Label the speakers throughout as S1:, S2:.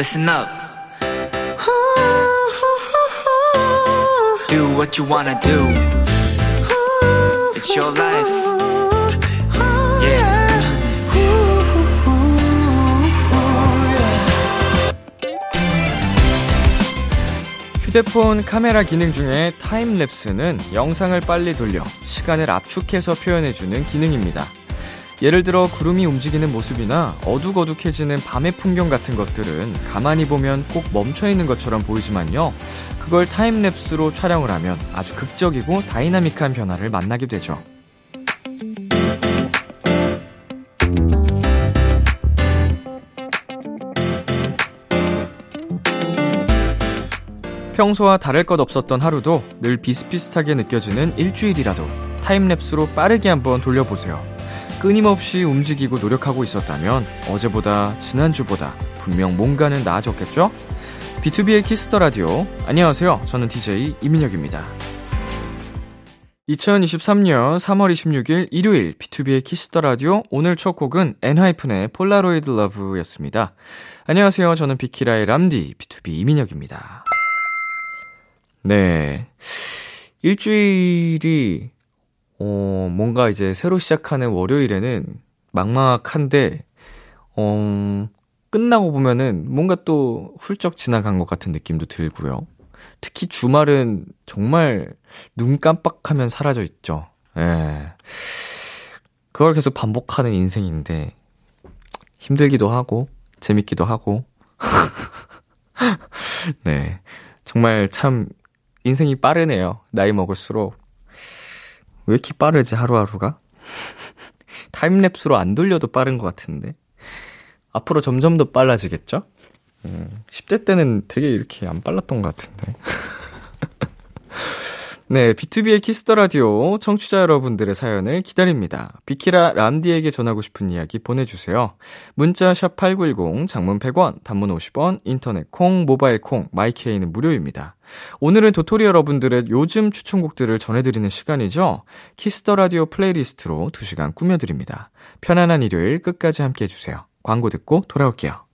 S1: listen up. Do what you wanna do. It's your life. Yeah.
S2: 휴대폰 카메라 기능 중에 타임랩스는 영상을 빨리 돌려 시간을 압축해서 표현해주는 기능입니다. 예를 들어 구름이 움직이는 모습이나 어둑어둑해지는 밤의 풍경 같은 것들은 가만히 보면 꼭 멈춰 있는 것처럼 보이지만요. 그걸 time-lapse로 촬영을 하면 아주 극적이고 다이나믹한 변화를 만나게 되죠. 평소와 다를 것 없었던 하루도 늘 비슷비슷하게 느껴지는 일주일이라도 time-lapse로 빠르게 한번 돌려보세요. 끊임없이 움직이고 노력하고 있었다면 어제보다 지난주보다 분명 뭔가는 나아졌겠죠? B2B의 키스터 라디오. 안녕하세요. 저는 DJ 이민혁입니다. 2023년 3월 26일 일요일 B2B의 키스터 라디오 오늘 첫 곡은 엔하이픈의 Polaroid Love였습니다. 안녕하세요. 저는 비키라의 람디 BTOB 이민혁입니다. 네. 일주일이, 어, 뭔가 이제 새로 시작하는 월요일에는 막막한데, 어, 끝나고 보면은 뭔가 또 훌쩍 지나간 것 같은 느낌도 들고요. 특히 주말은 정말 눈 깜빡하면 사라져 있죠. 예. 그걸 계속 반복하는 인생인데, 힘들기도 하고, 재밌기도 하고. 네. 정말 참 인생이 빠르네요. 나이 먹을수록. 왜 이렇게 빠르지, 하루하루가? time-lapse로 안 돌려도 빠른 것 같은데. 앞으로 점점 더 빨라지겠죠? 음, 10대 때는 되게 이렇게 안 빨랐던 것 같은데. 네, B2B의 키스터 라디오 청취자 여러분들의 사연을 기다립니다. 비키라 람디에게 전하고 싶은 이야기 보내주세요. 문자 샵 #8910 장문 100원, 단문 50원, 인터넷 콩, 모바일 콩, 마이케이는 무료입니다. 오늘은 도토리 여러분들의 요즘 추천곡들을 전해드리는 시간이죠. Kiss the Radio playlist로 2시간 꾸며드립니다. 편안한 일요일 끝까지 함께 해 주세요. 광고 듣고 돌아올게요.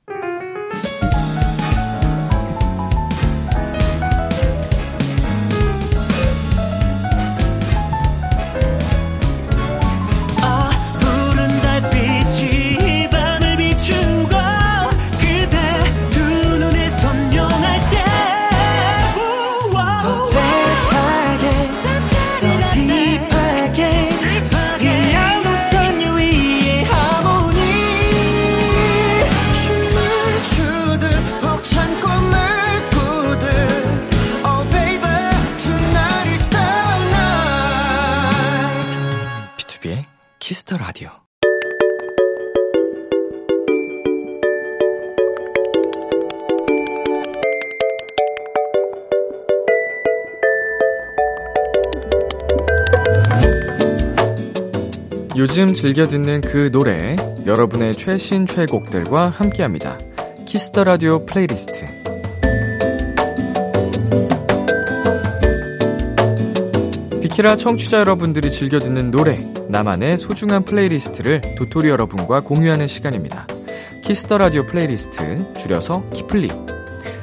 S1: Kiss the
S2: Radio. 요즘 즐겨 듣는 그 노래, 여러분의 최신 최애곡들과 함께 합니다. Kiss the Radio playlist. 비키라 청취자 여러분들이 즐겨 듣는 노래, 나만의 소중한 playlist를 도토리 여러분과 공유하는 시간입니다. Kiss the Radio playlist, 줄여서 키플리.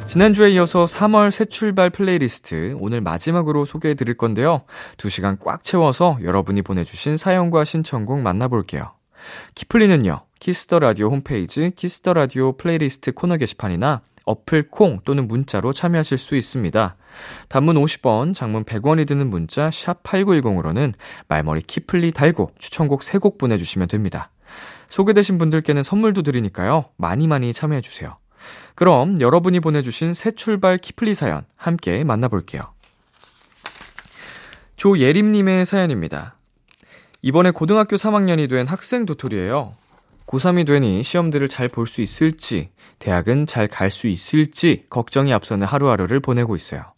S2: 지난주에 이어서 3월 새 출발 플레이리스트 오늘 마지막으로 소개해 드릴 건데요. 2시간 꽉 채워서 여러분이 보내주신 사연과 신청곡 만나볼게요. 키플리는요, Kiss the Radio 홈페이지 Kiss the Radio playlist 코너 게시판이나 어플 콩 또는 문자로 참여하실 수 있습니다. 단문 50원, 장문 100원이 드는 문자 샵 8910으로는 말머리 키플리 달고 추천곡 3곡 보내주시면 됩니다. 소개되신 분들께는 선물도 드리니까요. 많이 많이 참여해주세요. 그럼 여러분이 보내주신 새 출발 키플리 사연 함께 만나볼게요. 조예림님의 사연입니다. 이번에 고등학교 3학년이 된 학생 도토리예요. 고3이 되니 시험들을 잘 볼 수 있을지, 대학은 잘 갈 수 있을지 걱정이 앞서는 하루하루를 보내고 있어요.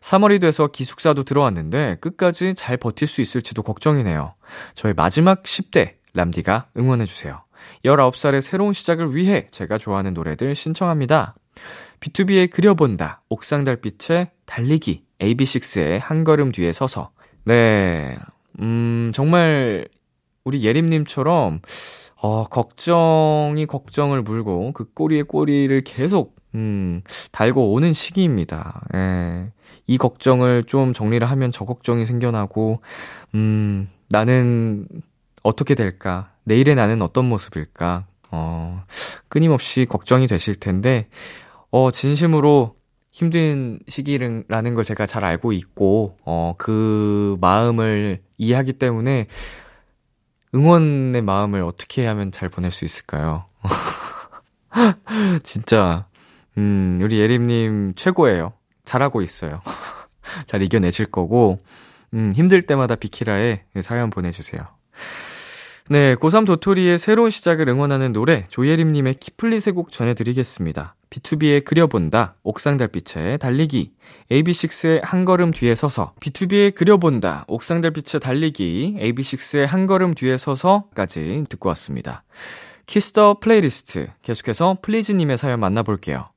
S2: 3월이 돼서 기숙사도 들어왔는데 끝까지 잘 버틸 수 있을지도 걱정이네요. 저의 마지막 10대 람디가 응원해주세요. 19살의 새로운 시작을 위해 제가 좋아하는 노래들 신청합니다. B2B의 그려본다, 옥상달빛의 달리기, AB6IX의 한 걸음 뒤에 서서. 네, 음, 정말 우리 예림님처럼 어, 걱정이 걱정을 물고 그 꼬리에 꼬리를 계속 음, 달고 오는 시기입니다. 예. 이 걱정을 좀 정리를 하면 저 걱정이 생겨나고, 음, 나는 어떻게 될까? 내일의 나는 어떤 모습일까? 어, 끊임없이 걱정이 되실 텐데, 어, 진심으로 힘든 시기라는 걸 제가 잘 알고 있고, 어, 그 마음을 이해하기 때문에 응원의 마음을 어떻게 하면 잘 보낼 수 있을까요? 진짜, 음, 우리 예림님 최고예요. 잘하고 있어요. 잘 이겨내실 거고, 음, 힘들 때마다 비키라에 사연 보내주세요. 네, 고3 도토리의 새로운 시작을 응원하는 노래, 조예림님의 키플리 세곡 전해드리겠습니다. B2B의 그려본다, 옥상달빛의 달리기, AB6IX의 한 걸음 뒤에 서서, B2B의 그려본다, 옥상달빛의 달리기, AB6IX의 한 걸음 뒤에 서서까지 듣고 왔습니다. Kiss the playlist, 계속해서 플리즈님의 사연 만나볼게요.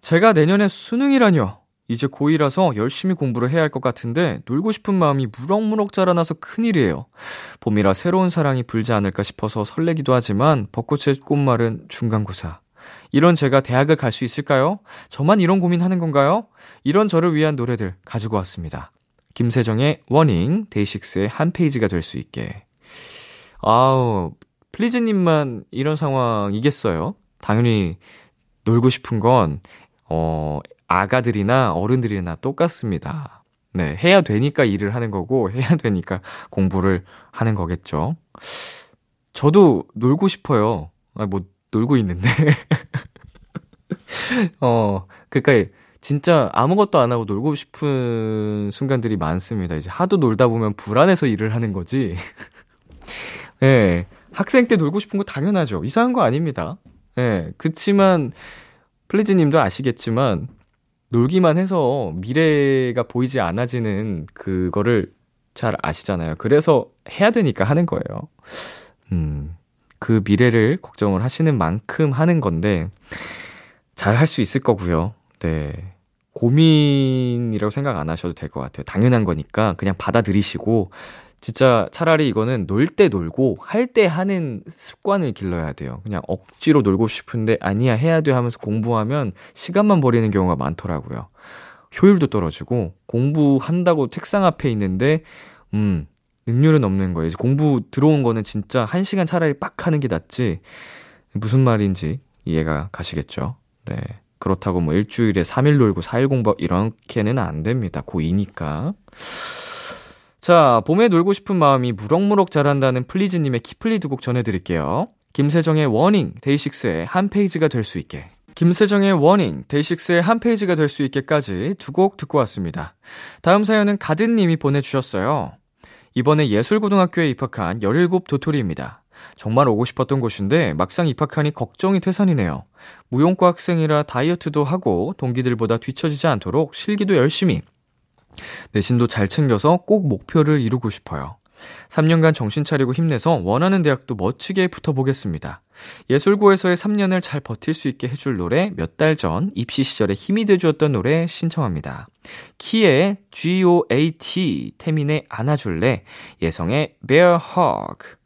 S2: 제가 내년에 수능이라뇨. 이제 고2라서 열심히 공부를 해야 할 것 같은데 놀고 싶은 마음이 무럭무럭 자라나서 큰일이에요. 봄이라 새로운 사랑이 불지 않을까 싶어서 설레기도 하지만 벚꽃의 꽃말은 중간고사. 이런 제가 대학을 갈 수 있을까요? 저만 이런 고민하는 건가요? 이런 저를 위한 노래들 가지고 왔습니다. 김세정의 Warning, 데이식스의 한 페이지가 될 수 있게. 아우, 플리즈님만 이런 상황이겠어요? 당연히 놀고 싶은 건, 어, 아가들이나 어른들이나 똑같습니다. 네, 해야 되니까 일을 하는 거고, 해야 되니까 공부를 하는 거겠죠. 저도 놀고 싶어요. 아, 뭐, 놀고 있는데. 어, 그니까, 진짜 아무것도 안 하고 놀고 싶은 순간들이 많습니다. 이제 하도 놀다 보면 불안해서 일을 하는 거지. 예. 네, 학생 때 놀고 싶은 거 당연하죠. 이상한 거 아닙니다. 예. 네, 그치만, 플리즈 님도 아시겠지만, 놀기만 해서 미래가 보이지 않아지는 그거를 잘 아시잖아요. 그래서 해야 되니까 하는 거예요. 음, 그 미래를 걱정을 하시는 만큼 하는 건데, 잘 할 수 있을 거고요. 네. 고민이라고 생각 안 하셔도 될 것 같아요. 당연한 거니까 그냥 받아들이시고, 진짜 차라리 이거는 놀 때 놀고 할 때 하는 습관을 길러야 돼요. 그냥 억지로 놀고 싶은데 아니야 해야 돼 하면서 공부하면 시간만 버리는 경우가 많더라고요. 효율도 떨어지고 공부한다고 책상 앞에 있는데 음 능률은 없는 거예요. 공부 들어온 거는 진짜 한 시간 차라리 빡 하는 게 낫지. 무슨 말인지 이해가 가시겠죠? 네. 그렇다고 뭐 일주일에 3일 놀고 4일 공부 이렇게는 안 됩니다. 고2니까. 자, 봄에 놀고 싶은 마음이 무럭무럭 자란다는 플리즈님의 키플리 두 곡 전해드릴게요. 김세정의 Warning, 데이식스의 한 페이지가 될 수 있게. 김세정의 Warning, 데이식스의 한 페이지가 될 수 있게까지 두 곡 듣고 왔습니다. 다음 사연은 가든님이 보내주셨어요. 이번에 예술고등학교에 입학한 17 도토리입니다. 정말 오고 싶었던 곳인데 막상 입학하니 걱정이 태산이네요. 무용과 학생이라 다이어트도 하고 동기들보다 뒤처지지 않도록 실기도 열심히 내신도 잘 챙겨서 꼭 목표를 이루고 싶어요. 3년간 정신 차리고 힘내서 원하는 대학도 멋지게 붙어보겠습니다. 예술고에서의 3년을 잘 버틸 수 있게 해줄 노래 몇 달 전 입시 시절에 힘이 돼주었던 노래 신청합니다. 키의 G-O-A-T, 태민의 안아줄래, 예성의 Bear Hug.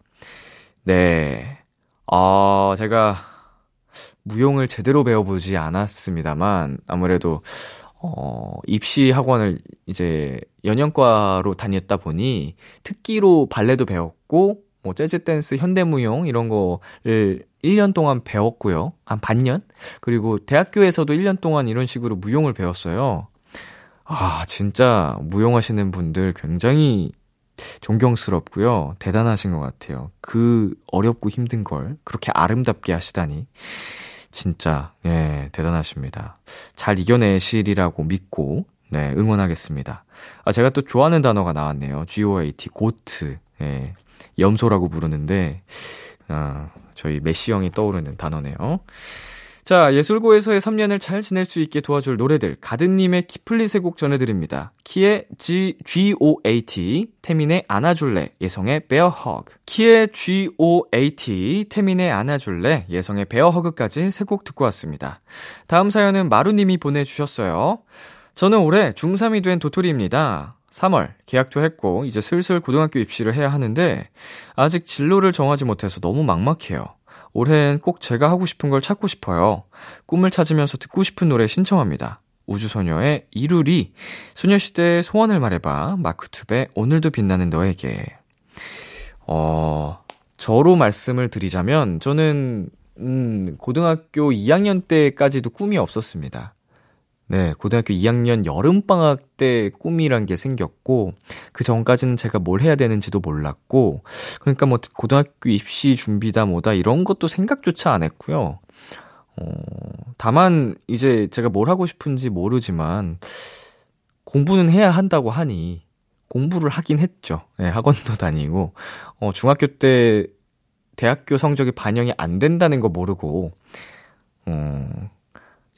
S2: 네. 아, 제가 무용을 제대로 배워보지 않았습니다만, 아무래도 어, 입시 학원을 이제 연영과로 다녔다 보니 특기로 발레도 배웠고 뭐 재즈 댄스, 현대무용 이런 거를 1년 동안 배웠고요. 한 반년? 그리고 대학교에서도 1년 동안 이런 식으로 무용을 배웠어요. 아, 진짜 무용하시는 분들 굉장히 존경스럽고요. 대단하신 것 같아요. 그 어렵고 힘든 걸 그렇게 아름답게 하시다니. 진짜, 예, 대단하십니다. 잘 이겨내시리라고 믿고, 네, 응원하겠습니다. 아, 제가 또 좋아하는 단어가 나왔네요. GOAT, GOAT. 예, 염소라고 부르는데, 아, 저희 메시 형이 떠오르는 단어네요. 자, 예술고에서의 3년을 잘 지낼 수 있게 도와줄 노래들, 가든님의 키플리 세곡 전해드립니다. 키의 G, G-O-A-T, 태민의 안아줄래, 예성의 Bear Hug. 키의 G-O-A-T, 태민의 안아줄래, 예성의 Bear Hug까지 세 곡 듣고 왔습니다. 다음 사연은 마루님이 보내주셨어요. 저는 올해 중3이 된 도토리입니다. 3월 계약도 했고 이제 슬슬 고등학교 입시를 해야 하는데 아직 진로를 정하지 못해서 너무 막막해요. 올해는 꼭 제가 하고 싶은 걸 찾고 싶어요. 꿈을 찾으면서 듣고 싶은 노래 신청합니다. 우주소녀의 이루리, 소녀시대의 소원을 말해봐, 마크투베 오늘도 빛나는 너에게. 어, 저로 말씀을 드리자면, 저는, 음, 고등학교 2학년 때까지도 꿈이 없었습니다. 네, 고등학교 2학년 여름방학 때 꿈이란 게 생겼고, 그 전까지는 제가 뭘 해야 되는지도 몰랐고, 그러니까 뭐, 고등학교 입시 준비다 뭐다 이런 것도 생각조차 안 했고요. 어, 다만, 이제 제가 뭘 하고 싶은지 모르지만, 공부는 해야 한다고 하니, 공부를 하긴 했죠. 네, 학원도 다니고, 어, 중학교 때 대학교 성적이 반영이 안 된다는 거 모르고, 어,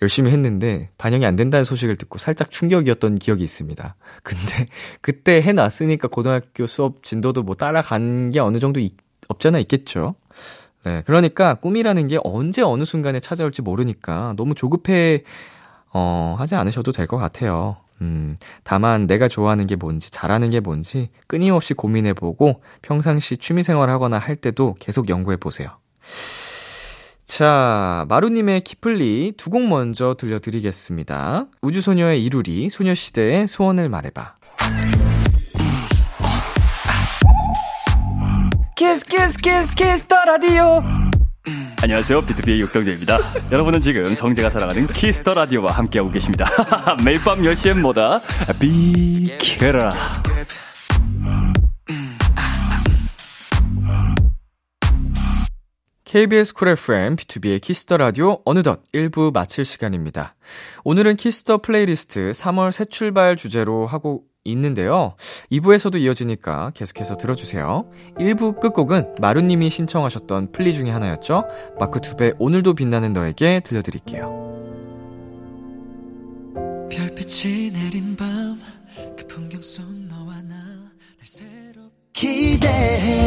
S2: 열심히 했는데 반영이 안 된다는 소식을 듣고 살짝 충격이었던 기억이 있습니다. 근데 그때 해놨으니까 고등학교 수업 진도도 뭐 따라간 게 어느 정도 있, 없잖아 있겠죠. 네, 그러니까 꿈이라는 게 언제 어느 순간에 찾아올지 모르니까 너무 조급해 어, 하지 않으셔도 될 것 같아요. 음, 다만 내가 좋아하는 게 뭔지, 잘하는 게 뭔지 끊임없이 고민해보고 평상시 취미생활 하거나 할 때도 계속 연구해보세요. 자, 마루님의 키플리 두 곡 먼저 들려드리겠습니다. 우주소녀의 이루리, 소녀시대의 소원을 말해봐.
S1: Kiss Kiss Kiss Kiss the Radio
S3: 안녕하세요. BTOB의 육성재입니다. 여러분은 지금 성재가 사랑하는 Kiss the Radio와 함께하고 계십니다. 매일 밤 10시엔 뭐다? 비키라.
S2: KBS 쿨 FM, B2B의 키스터 라디오 어느덧 1부 마칠 시간입니다. 오늘은 Kiss the Playlist 3월 새 출발 주제로 하고 있는데요. 2부에서도 이어지니까 계속해서 들어주세요. 1부 끝곡은 마루님이 신청하셨던 플리 중에 하나였죠. 마크 투베 오늘도 빛나는 너에게 들려드릴게요.
S1: 별빛이 내린 밤 그 풍경 속 너와 나 날 새롭게 기대해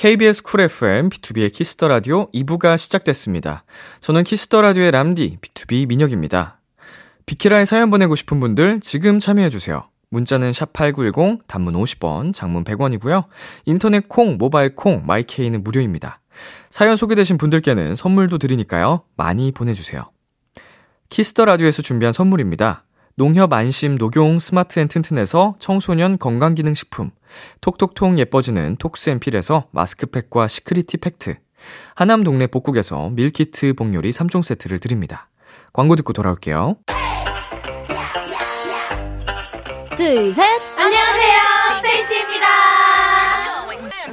S2: KBS 쿨 FM, B2B의 키스터 라디오 2부가 시작됐습니다. 저는 키스터 라디오의 람디, B2B 민혁입니다. 비키라에 사연 보내고 싶은 분들 지금 참여해주세요. 문자는 샵8910, 단문 50원, 장문 100원이고요. 인터넷 콩, 모바일 콩, my K는 무료입니다. 사연 소개되신 분들께는 선물도 드리니까요. 많이 보내주세요. Kiss the Radio에서 준비한 선물입니다. 농협 안심 녹용 스마트 앤 튼튼에서 청소년 건강기능식품, 톡톡톡 예뻐지는 톡스앤필에서 마스크팩과 시크리티 팩트, 하남 동네 복국에서 밀키트 복요리 3종 세트를 드립니다. 광고 듣고 돌아올게요.
S4: 둘, 셋.
S5: 안녕하세요, STAYC입니다.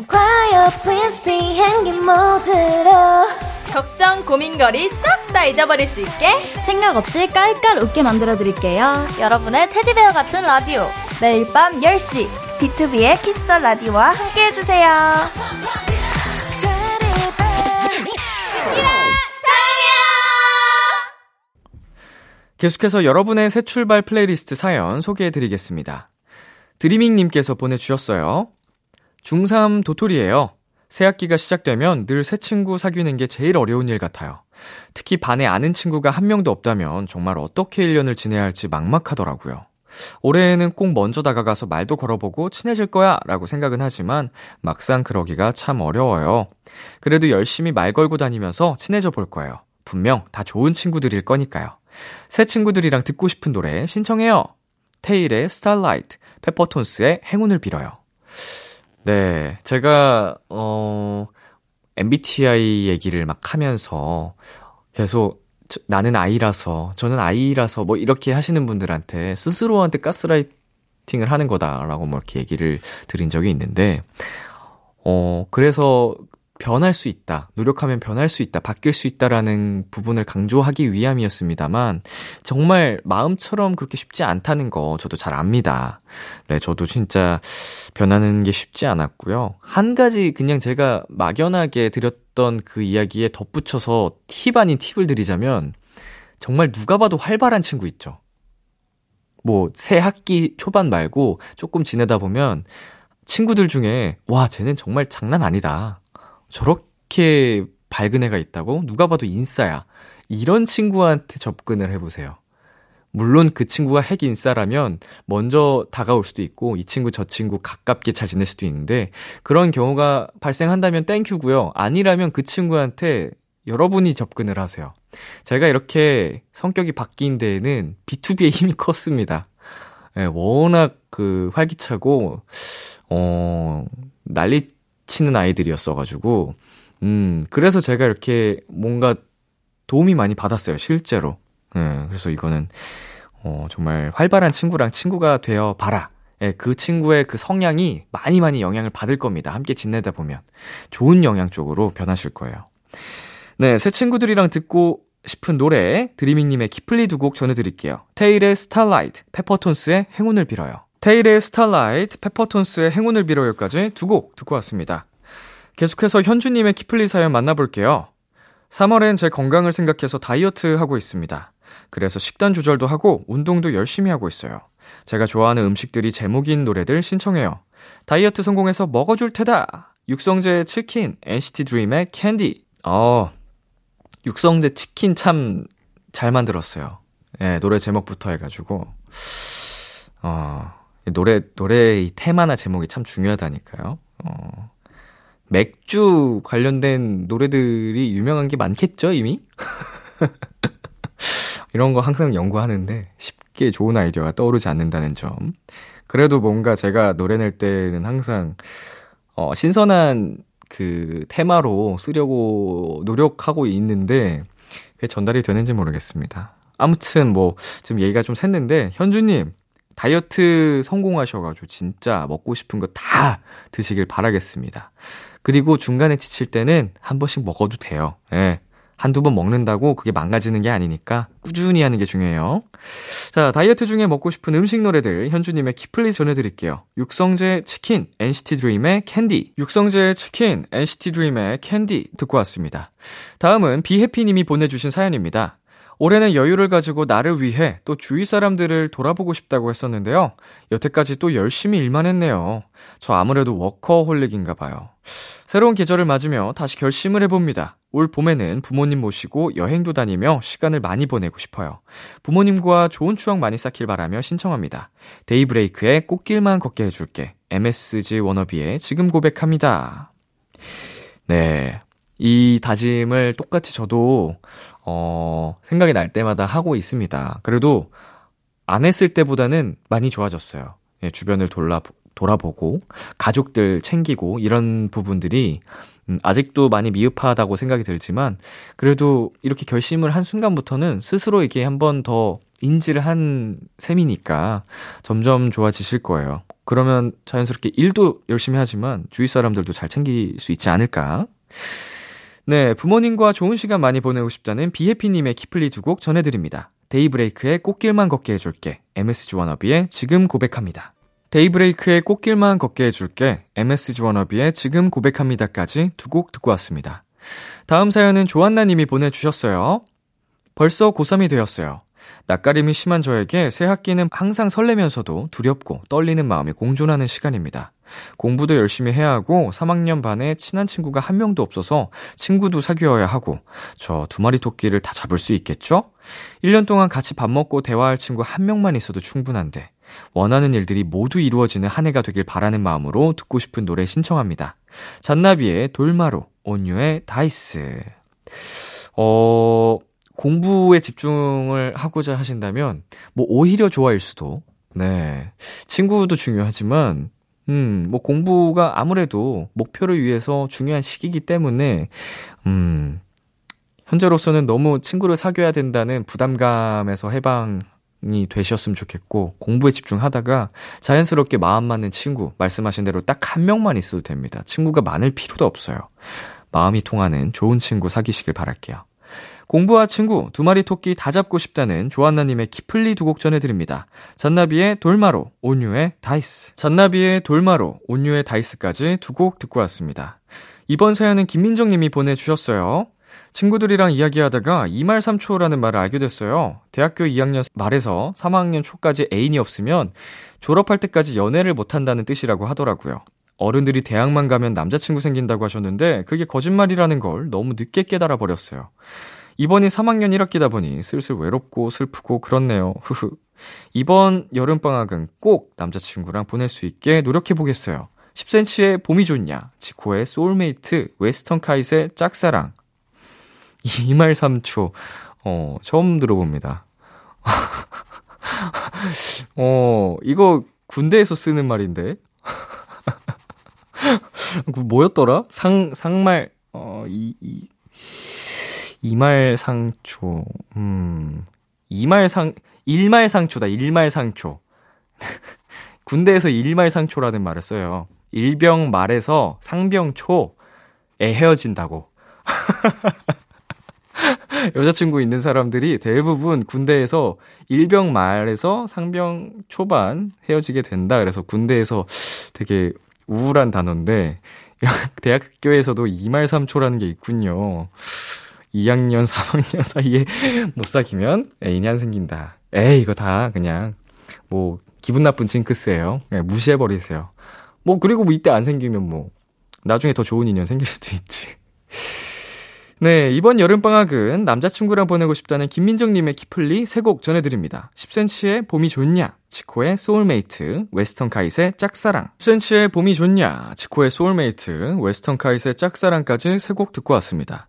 S4: quiet, please 비행기 모드로.
S5: 걱정, 고민거리 싹 다 잊어버릴 수 있게
S4: 생각 없이 깔깔 웃게 만들어드릴게요.
S5: 여러분의 teddy bear 같은 라디오.
S6: 매일 밤 10시 B2B의 키스터 라디오와 함께 해주세요.
S2: 계속해서 여러분의 새 출발 플레이리스트 사연 소개해드리겠습니다. Dreaming님께서 보내주셨어요. 중3 도토리예요. 새 학기가 시작되면 늘 새 친구 사귀는 게 제일 어려운 일 같아요. 특히 반에 아는 친구가 한 명도 없다면 정말 어떻게 1년을 지내야 할지 막막하더라고요. 올해에는 꼭 먼저 다가가서 말도 걸어보고 친해질 거야 라고 생각은 하지만 막상 그러기가 참 어려워요. 그래도 열심히 말 걸고 다니면서 친해져 볼 거예요. 분명 다 좋은 친구들일 거니까요. 새 친구들이랑 듣고 싶은 노래 신청해요. 테일의 스타라이트, 페퍼톤스의 행운을 빌어요. 네, 제가 어 MBTI 얘기를 막 하면서 계속 저, 나는 아이라서 저는 아이라서 뭐 이렇게 하시는 분들한테 스스로한테 가스라이팅을 하는 거다라고 뭐 이렇게 얘기를 드린 적이 있는데 어 그래서 변할 수 있다. 노력하면 변할 수 있다. 바뀔 수 있다라는 부분을 강조하기 위함이었습니다만, 정말 마음처럼 그렇게 쉽지 않다는 거 저도 잘 압니다. 네, 저도 진짜 변하는 게 쉽지 않았고요. 한 가지 그냥 제가 막연하게 드렸던 그 이야기에 덧붙여서 팁 아닌 팁을 드리자면, 정말 누가 봐도 활발한 친구 있죠. 뭐, 새 학기 초반 말고 조금 지내다 보면, 친구들 중에, 와, 쟤는 정말 장난 아니다. 저렇게 밝은 애가 있다고? 누가 봐도 인싸야. 이런 친구한테 접근을 해보세요. 물론 그 친구가 핵 인싸라면 먼저 다가올 수도 있고 이 친구 저 친구 가깝게 잘 지낼 수도 있는데 그런 경우가 발생한다면 땡큐고요. 아니라면 그 친구한테 여러분이 접근을 하세요. 제가 이렇게 성격이 바뀐 데에는 B2B의 힘이 컸습니다. 예, 워낙 그 활기차고 어 난리 치는 아이들이었어가지고, 음, 그래서 제가 이렇게 뭔가 도움이 많이 받았어요, 실제로. 음, 그래서 이거는, 어, 정말 활발한 친구랑 친구가 되어 봐라. 예, 그 친구의 그 성향이 많이 많이 영향을 받을 겁니다. 함께 지내다 보면. 좋은 영향 쪽으로 변하실 거예요. 네, 새 친구들이랑 듣고 싶은 노래, Dreaming님의 키플리 두 곡 전해드릴게요. 태일의 Starlight, 페퍼톤스의 행운을 빌어요. 태일의 Starlight, 페퍼톤스의 행운을 빌어요까지 두 곡 듣고 왔습니다. 계속해서 현주님의 키플리 사연 만나볼게요. 3월엔 제 건강을 생각해서 다이어트 하고 있습니다. 그래서 식단 조절도 하고 운동도 열심히 하고 있어요. 제가 좋아하는 음식들이 제목인 노래들 신청해요. 다이어트 성공해서 먹어줄 테다. 육성재 치킨, NCT 드림의 캔디. 어, 육성재 치킨 참 잘 만들었어요. 예, 네, 노래 제목부터 해가지고. 어, 노래, 노래의 테마나 제목이 참 중요하다니까요. 어, 맥주 관련된 노래들이 유명한 게 많겠죠, 이미? 이런 거 항상 연구하는데 쉽게 좋은 아이디어가 떠오르지 않는다는 점. 그래도 뭔가 제가 노래 낼 때는 항상, 어, 신선한 그 테마로 쓰려고 노력하고 있는데, 그게 전달이 되는지 모르겠습니다. 아무튼 뭐, 지금 얘기가 좀 샜는데, 현주님, 다이어트 성공하셔가지고 진짜 먹고 싶은 거 다 드시길 바라겠습니다. 그리고 중간에 지칠 때는 한 번씩 먹어도 돼요. 예. 한두 번 먹는다고 그게 망가지는 게 아니니까 꾸준히 하는 게 중요해요. 자, 다이어트 중에 먹고 싶은 음식 노래들 현주님의 키플리 전해드릴게요. 육성재 치킨, NCT 드림의 캔디. 육성재 치킨, NCT 드림의 캔디 듣고 왔습니다. 다음은 Be Happy님이 보내주신 사연입니다. 올해는 여유를 가지고 나를 위해 또 주위 사람들을 돌아보고 싶다고 했었는데요. 여태까지 또 열심히 일만 했네요. 저 아무래도 워커홀릭인가 봐요. 새로운 계절을 맞으며 다시 결심을 해봅니다. 올 봄에는 부모님 모시고 여행도 다니며 시간을 많이 보내고 싶어요. 부모님과 좋은 추억 많이 쌓길 바라며 신청합니다. 데이브레이크의 꽃길만 걷게 해줄게. MSG 워너비의 지금 고백합니다. 네. 이 다짐을 똑같이 저도 어, 생각이 날 때마다 하고 있습니다. 그래도 안 했을 때보다는 많이 좋아졌어요. 예, 주변을 돌아, 돌아보고, 가족들 챙기고, 이런 부분들이, 음, 아직도 많이 미흡하다고 생각이 들지만, 그래도 이렇게 결심을 한 순간부터는 스스로 이게 한 번 더 인지를 한 셈이니까 점점 좋아지실 거예요. 그러면 자연스럽게 일도 열심히 하지만 주위 사람들도 잘 챙길 수 있지 않을까? 네, 부모님과 좋은 시간 많이 보내고 싶다는 Be Happy님의 키플리 두 곡 전해드립니다. 데이브레이크의 꽃길만 걷게 해줄게, MSG 워너비의 지금 고백합니다. 데이브레이크의 꽃길만 걷게 해줄게, MSG 워너비의 지금 고백합니다까지 두 곡 듣고 왔습니다. 다음 사연은 조한나님이 보내주셨어요. 벌써 고3이 되었어요. 낯가림이 심한 저에게 새 학기는 항상 설레면서도 두렵고 떨리는 마음이 공존하는 시간입니다. 공부도 열심히 해야 하고 3학년 반에 친한 친구가 한 명도 없어서 친구도 사귀어야 하고 저 두 마리 토끼를 다 잡을 수 있겠죠? 1년 동안 같이 밥 먹고 대화할 친구 한 명만 있어도 충분한데 원하는 일들이 모두 이루어지는 한 해가 되길 바라는 마음으로 듣고 싶은 노래 신청합니다. 잔나비의 돌마루, 온유의 다이스. 어, 공부에 집중을 하고자 하신다면, 뭐, 오히려 좋아일 수도. 네. 친구도 중요하지만, 음, 뭐 공부가 아무래도 목표를 위해서 중요한 시기이기 때문에, 음, 현재로서는 너무 친구를 사귀어야 된다는 부담감에서 해방 이 되셨으면 좋겠고, 공부에 집중하다가 자연스럽게 마음 맞는 친구, 말씀하신 대로 딱 한 명만 있어도 됩니다. 친구가 많을 필요도 없어요. 마음이 통하는 좋은 친구 사귀시길 바랄게요. 공부와 친구, 두 마리 토끼 다 잡고 싶다는 조한나님의 키플리 두 곡 전해드립니다. 잔나비의 돌마로, 온유의 DICE. 잔나비의 돌마로, 온유의 DICE까지 두 곡 듣고 왔습니다. 이번 사연은 김민정님이 보내주셨어요. 친구들이랑 이야기하다가 2말 3초라는 말을 알게 됐어요. 대학교 2학년 말에서 3학년 초까지 애인이 없으면 졸업할 때까지 연애를 못한다는 뜻이라고 하더라고요. 어른들이 대학만 가면 남자친구 생긴다고 하셨는데 그게 거짓말이라는 걸 너무 늦게 깨달아 버렸어요. 이번이 3학년 1학기다 보니 슬슬 외롭고 슬프고 그렇네요. 흐흐. 이번 여름방학은 꼭 남자친구랑 보낼 수 있게 노력해보겠어요. 10cm의 봄이 좋냐, 지코의 SoulMate, Western Kite의 짝사랑. 2말 3초. 어, 처음 들어봅니다. 어, 이거 군대에서 쓰는 말인데. 그 뭐였더라? 상, 상말, 어, 이, 이, 이말상초, 음, 이말상, 일말상초다, 일말상초. 군대에서 일말상초라는 말을 써요. 일병 말에서 상병초에 헤어진다고. 여자친구 있는 사람들이 대부분 군대에서 일병 말에서 상병 초반 헤어지게 된다. 그래서 군대에서 되게 우울한 단어인데, 대학교에서도 이말삼초라는 게 있군요. 2학년, 3학년 사이에 못 사귀면 애인이 안 생긴다. 에이, 이거 다 그냥, 뭐, 기분 나쁜 징크스예요. 네, 무시해 버리세요. 뭐, 그리고 뭐 이때 안 생기면 뭐, 나중에 더 좋은 인연 생길 수도 있지. 네, 이번 여름방학은 남자친구랑 보내고 싶다는 김민정님의 키플리 세 곡 전해드립니다. 10cm의 봄이 좋냐, 지코의 SoulMate, Western Kite의 짝사랑. 10cm의 봄이 좋냐, 지코의 SoulMate, Western Kite의 짝사랑까지 세 곡 듣고 왔습니다.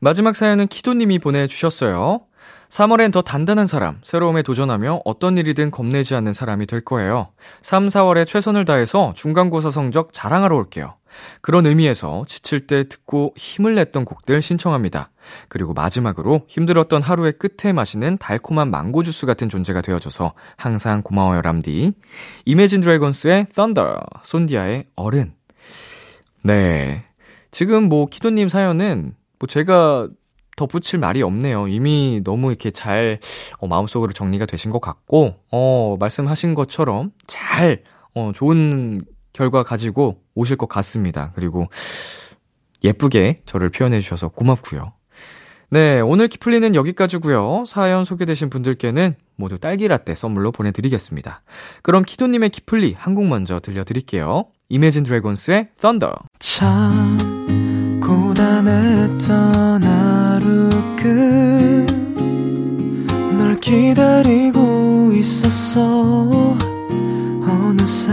S2: 마지막 사연은 키도님이 보내주셨어요. 3월엔 더 단단한 사람, 새로움에 도전하며 어떤 일이든 겁내지 않는 사람이 될 거예요. 3, 4월에 최선을 다해서 중간고사 성적 자랑하러 올게요. 그런 의미에서 지칠 때 듣고 힘을 냈던 곡들 신청합니다. 그리고 마지막으로 힘들었던 하루의 끝에 마시는 달콤한 망고 주스 같은 존재가 되어줘서 항상 고마워요, 람디. 이매진 드래곤스의 Thunder, 손디아의 어른. 네. 지금 뭐, 키도님 사연은 뭐 제가 덧붙일 말이 없네요. 이미 너무 이렇게 잘 어, 마음속으로 정리가 되신 것 같고, 어, 말씀하신 것처럼 잘, 어, 좋은 결과 가지고 오실 것 같습니다. 그리고 예쁘게 저를 표현해 주셔서 고맙고요. 네, 오늘 키플리는 여기까지고요. 사연 소개되신 분들께는 모두 딸기라떼 선물로 보내드리겠습니다. 그럼 키도님의 키플리 한 곡 먼저 들려드릴게요. 이매진 드래곤스의 Thunder.
S1: 참 고단했던 하루 끝널 기다리고 있었어 어느새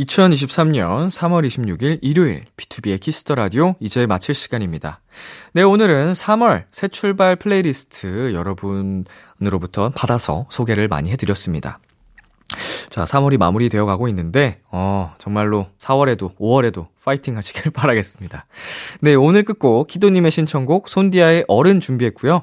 S2: 2023년 3월 26일 일요일 B2B의 Kiss the Radio 이제 마칠 시간입니다. 네, 오늘은 3월 새 출발 플레이리스트 여러분으로부터 받아서 소개를 많이 해 드렸습니다. 자, 3월이 마무리되어 가고 있는데, 어, 정말로 4월에도, 5월에도 파이팅 하시길 바라겠습니다. 네, 오늘 끝곡, 기도님의 신청곡, 손디아의 어른 준비했고요.